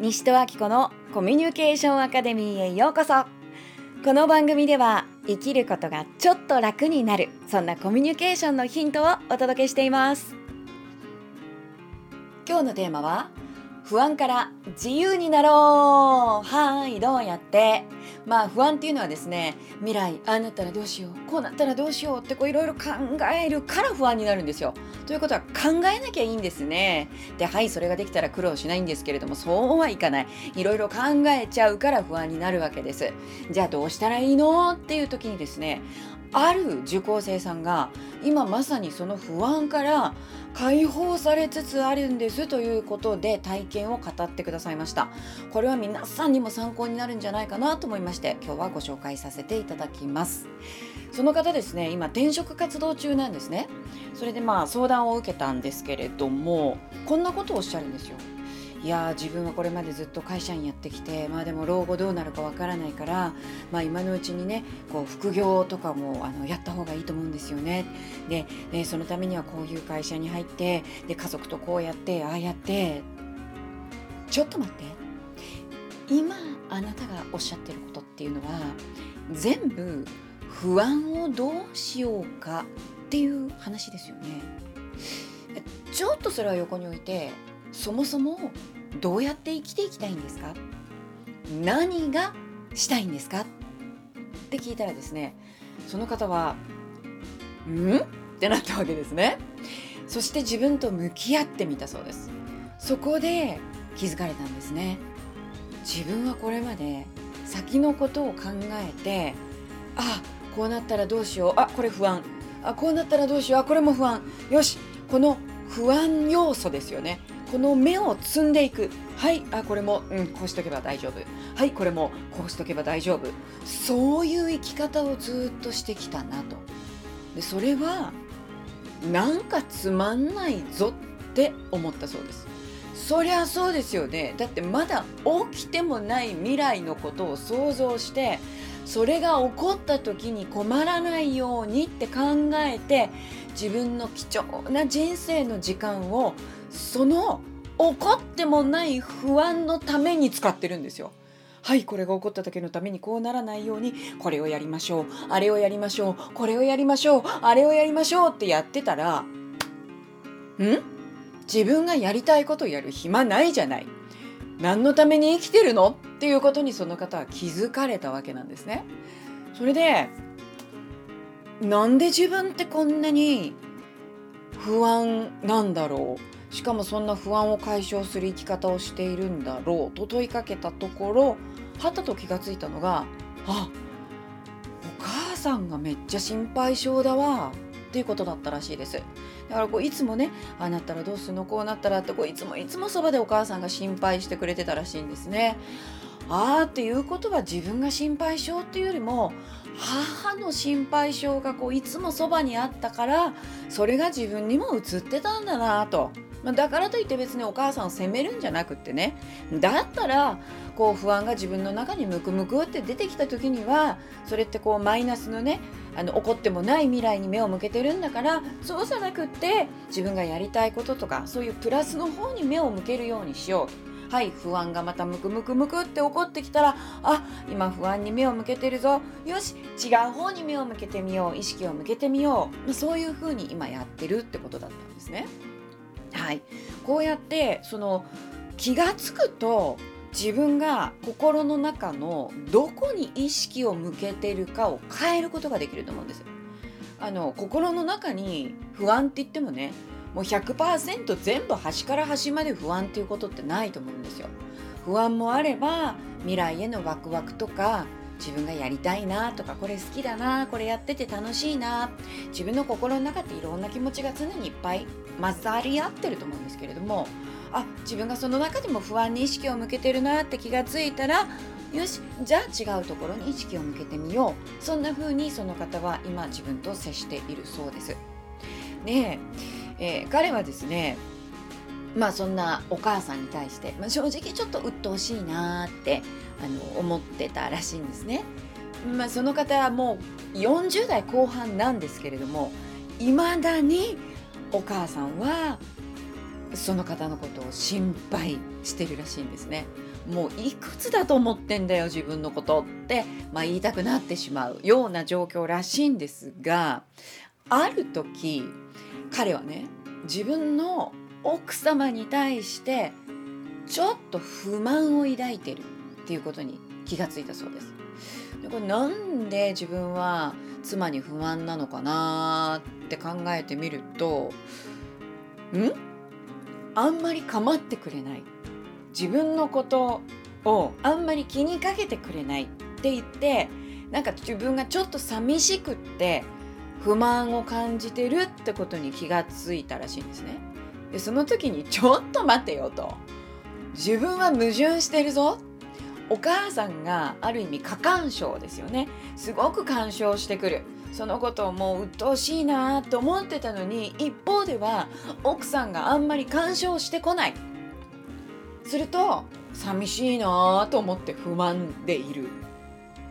西戸明子のコミュニケーションアカデミーへようこそ。この番組では生きることがちょっと楽になるそんなコミュニケーションのヒントをお届けしています。今日のテーマは不安から自由になろう。はいどうやってまあ不安っていうのはですね未来ああなったらどうしようこうなったらどうしようってこういろいろ考えるから不安になるんですよ。ということは考えなきゃいいんですね。ではいそれができたら苦労しないんですけれどもそうはいかない。いろいろ考えちゃうから不安になるわけです。じゃあどうしたらいいの？っていう時にですねある受講生さんが今まさにその不安から解放されつつあるんですということで体験を語ってくださいました。これは皆さんにも参考になるんじゃないかなと思いまして今日はご紹介させていただきます。その方ですね今転職活動中なんですね。それでまあ相談を受けたんですけれどもこんなことをおっしゃるんですよ。いや自分はこれまでずっと会社員やってきてまあでも老後どうなるかわからないから、まあ、今のうちにねこう副業とかもあのやった方がいいと思うんですよねででそのためにはこういう会社に入ってで家族とこうやってああやってちょっと待って今あなたがおっしゃってることっていうのは全部不安をどうしようかっていう話ですよね。ちょっとそれは横に置いてそもそもどうやって生きていきたいんですか？何がしたいんですか？って聞いたらですねその方は「ん?」ってなったわけですね。そして自分と向き合ってみたそうです。そこで気づかれたんですね。自分はこれまで先のことを考えてあこうなったらどうしよう。あこれ不安。あこうなったらどうしよう。あこれも不安。よしこの不安要素ですよね。この目を積んでいく。はいあこれも、うん、こうしとけば大丈夫。はいこれもこうしとけば大丈夫。そういう生き方をずっとしてきたなと。でそれはなんかつまんないぞって思ったそうです。そりゃそうですよね。だってまだ起きてもない未来のことを想像してそれが起こった時に困らないようにって考えて自分の貴重な人生の時間をその起こってもない不安のために使ってるんですよ。はいこれが起こった時のためにこうならないようにこれをやりましょうあれをやりましょうこれをやりましょうあれをやりましょうってやってたらん？自分がやりたいことやる暇ないじゃない。何のために生きてるのっていうことにその方は気づかれたわけなんですね。それでなんで自分ってこんなに不安なんだろう？しかもそんな不安を解消する生き方をしているんだろうと問いかけたところはたと気がついたのがあお母さんがめっちゃ心配性だわっていうことだったらしいです。だからこういつもねああなったらどうするのこうなったらってこういつもいつもそばでお母さんが心配してくれてたらしいんですね。ああっていうことは自分が心配性っていうよりも母の心配性がこういつもそばにあったからそれが自分にも映ってたんだなと。まあ、だからといって別にお母さんを責めるんじゃなくってね。だったらこう不安が自分の中にムクムクって出てきた時にはそれってこうマイナスのねあの起こってもない未来に目を向けてるんだからそうじゃなくって自分がやりたいこととかそういうプラスの方に目を向けるようにしよう。はい不安がまたムクムクムクって起こってきたらあ今不安に目を向けてるぞ。よし違う方に目を向けてみよう。意識を向けてみよう。そういうふうに今やってるってことだったんですね。はい、こうやってその気が付くと自分が心の中のどこに意識を向けてるかを変えることができると思うんです。あの心の中に不安って言ってもねもう100%全部端から端まで不安っていうことってないと思うんですよ。不安もあれば未来へのワクワクとか自分がやりたいなとかこれ好きだなこれやってて楽しいな自分の心の中っていろんな気持ちが常にいっぱい混ざり合ってると思うんですけれどもあ自分がその中でも不安に意識を向けてるなって気がついたらよしじゃあ違うところに意識を向けてみようそんな風にその方は今自分と接しているそうです。で、えー、彼はですねまあそんなお母さんに対して、まあ、正直ちょっと鬱陶しいなってあの思ってたらしいんですね。まあ、その方はもう40代後半なんですけれどもいまだにお母さんはその方のことを心配してるらしいんですね。もういくつだと思ってんだよ自分のことって、まあ、言いたくなってしまうような状況らしいんですがある時彼はね自分の奥様に対してちょっと不満を抱いてるっていうことに気がついたそうです。でこれなんで自分は妻に不満なのかなって考えてみるとん？あんまり構ってくれない自分のことをあんまり気にかけてくれないって言ってなんか自分がちょっと寂しくって不満を感じてるってことに気がついたらしいんですね。でその時にちょっと待てよと。自分は矛盾してるぞ。お母さんがある意味過干渉ですよね。すごく干渉してくる。そのことをもう鬱陶しいなと思ってたのに一方では奥さんがあんまり干渉してこない。すると寂しいなと思って不満でいる。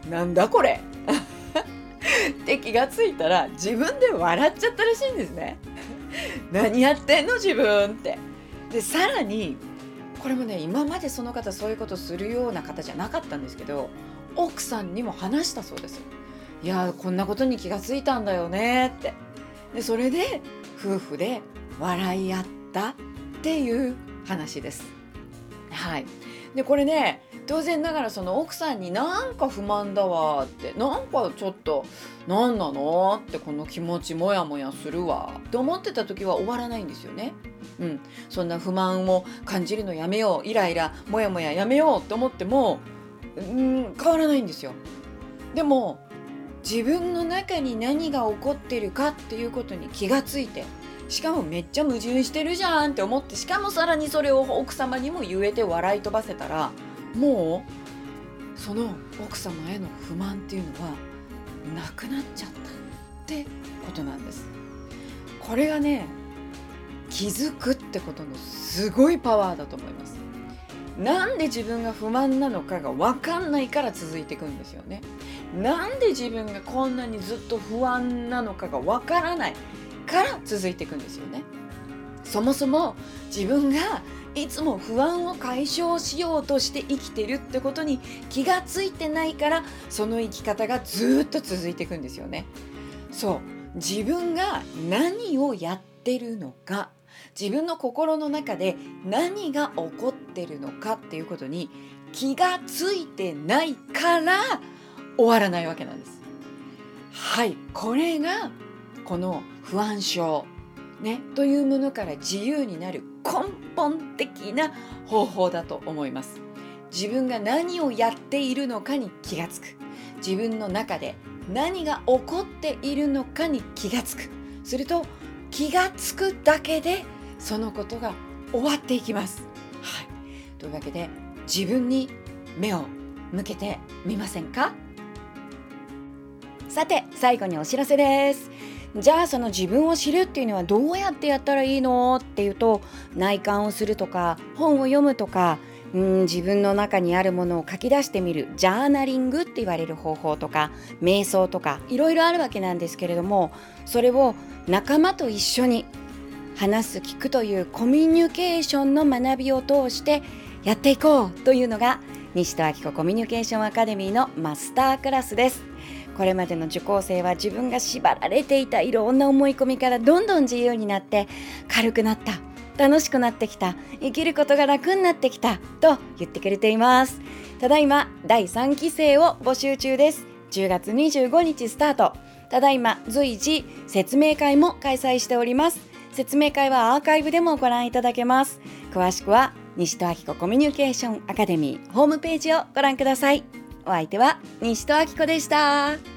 なんだこれ。って気がついたら自分で笑っちゃったらしいんですね。何やってんの自分って。でさらにこれもね今までその方そういうことするような方じゃなかったんですけど奥さんにも話したそうですいやこんなことに気がついたんだよねって。でそれで夫婦で笑い合ったっていう話です。はいでこれね当然ながらその奥さんになんか不満だわってなんかちょっと何なの？ってこの気持ちモヤモヤするわって思ってた時は終わらないんですよね。うん、そんな不満を感じるのやめようイライラモヤモヤやめようって思っても、うん、変わらないんですよ。でも自分の中に何が起こってるかっていうことに気がついてしかもめっちゃ矛盾してるじゃんって思ってしかもさらにそれを奥様にも言えて笑い飛ばせたらもうその奥様への不満っていうのはなくなっちゃったってことなんです。これがね気づくってことのすごいパワーだと思います。なんで自分が不満なのかが分かんないから続いていくんですよね。なんで自分がこんなにずっと不安なのかが分からないから続いていくんですよね。そもそも自分がいつも不安を解消しようとして生きてるってことに気がついてないからその生き方がずっと続いていくんですよね。そう自分が何をやってるのか自分の心の中で何が起こってるのかっていうことに気がついてないから終わらないわけなんです。はいこれがこの不安症。ね、というものから自由になる根本的な方法だと思います。自分が何をやっているのかに気がつく。自分の中で何が起こっているのかに気がつく。すると気がつくだけでそのことが終わっていきます、はい、というわけで自分に目を向けてみませんか？さて最後にお知らせです。じゃあその自分を知るっていうのはどうやってやったらいいのっていうと内観をするとか本を読むとかうん自分の中にあるものを書き出してみるジャーナリングって言われる方法とか瞑想とかいろいろあるわけなんですけれどもそれを仲間と一緒に話す聞くというコミュニケーションの学びを通してやっていこうというのが西戸明子コミュニケーションアカデミーのマスタークラスです。これまでの受講生は自分が縛られていたいろんな思い込みからどんどん自由になって軽くなった楽しくなってきた生きることが楽になってきたと言ってくれています。ただいま第3期生を募集中です。10月25日スタート。ただいま随時説明会も開催しております。説明会はアーカイブでもご覧いただけます。詳しくは西戸明子コミュニケーションアカデミーホームページをご覧ください。お相手は西戸明子でした。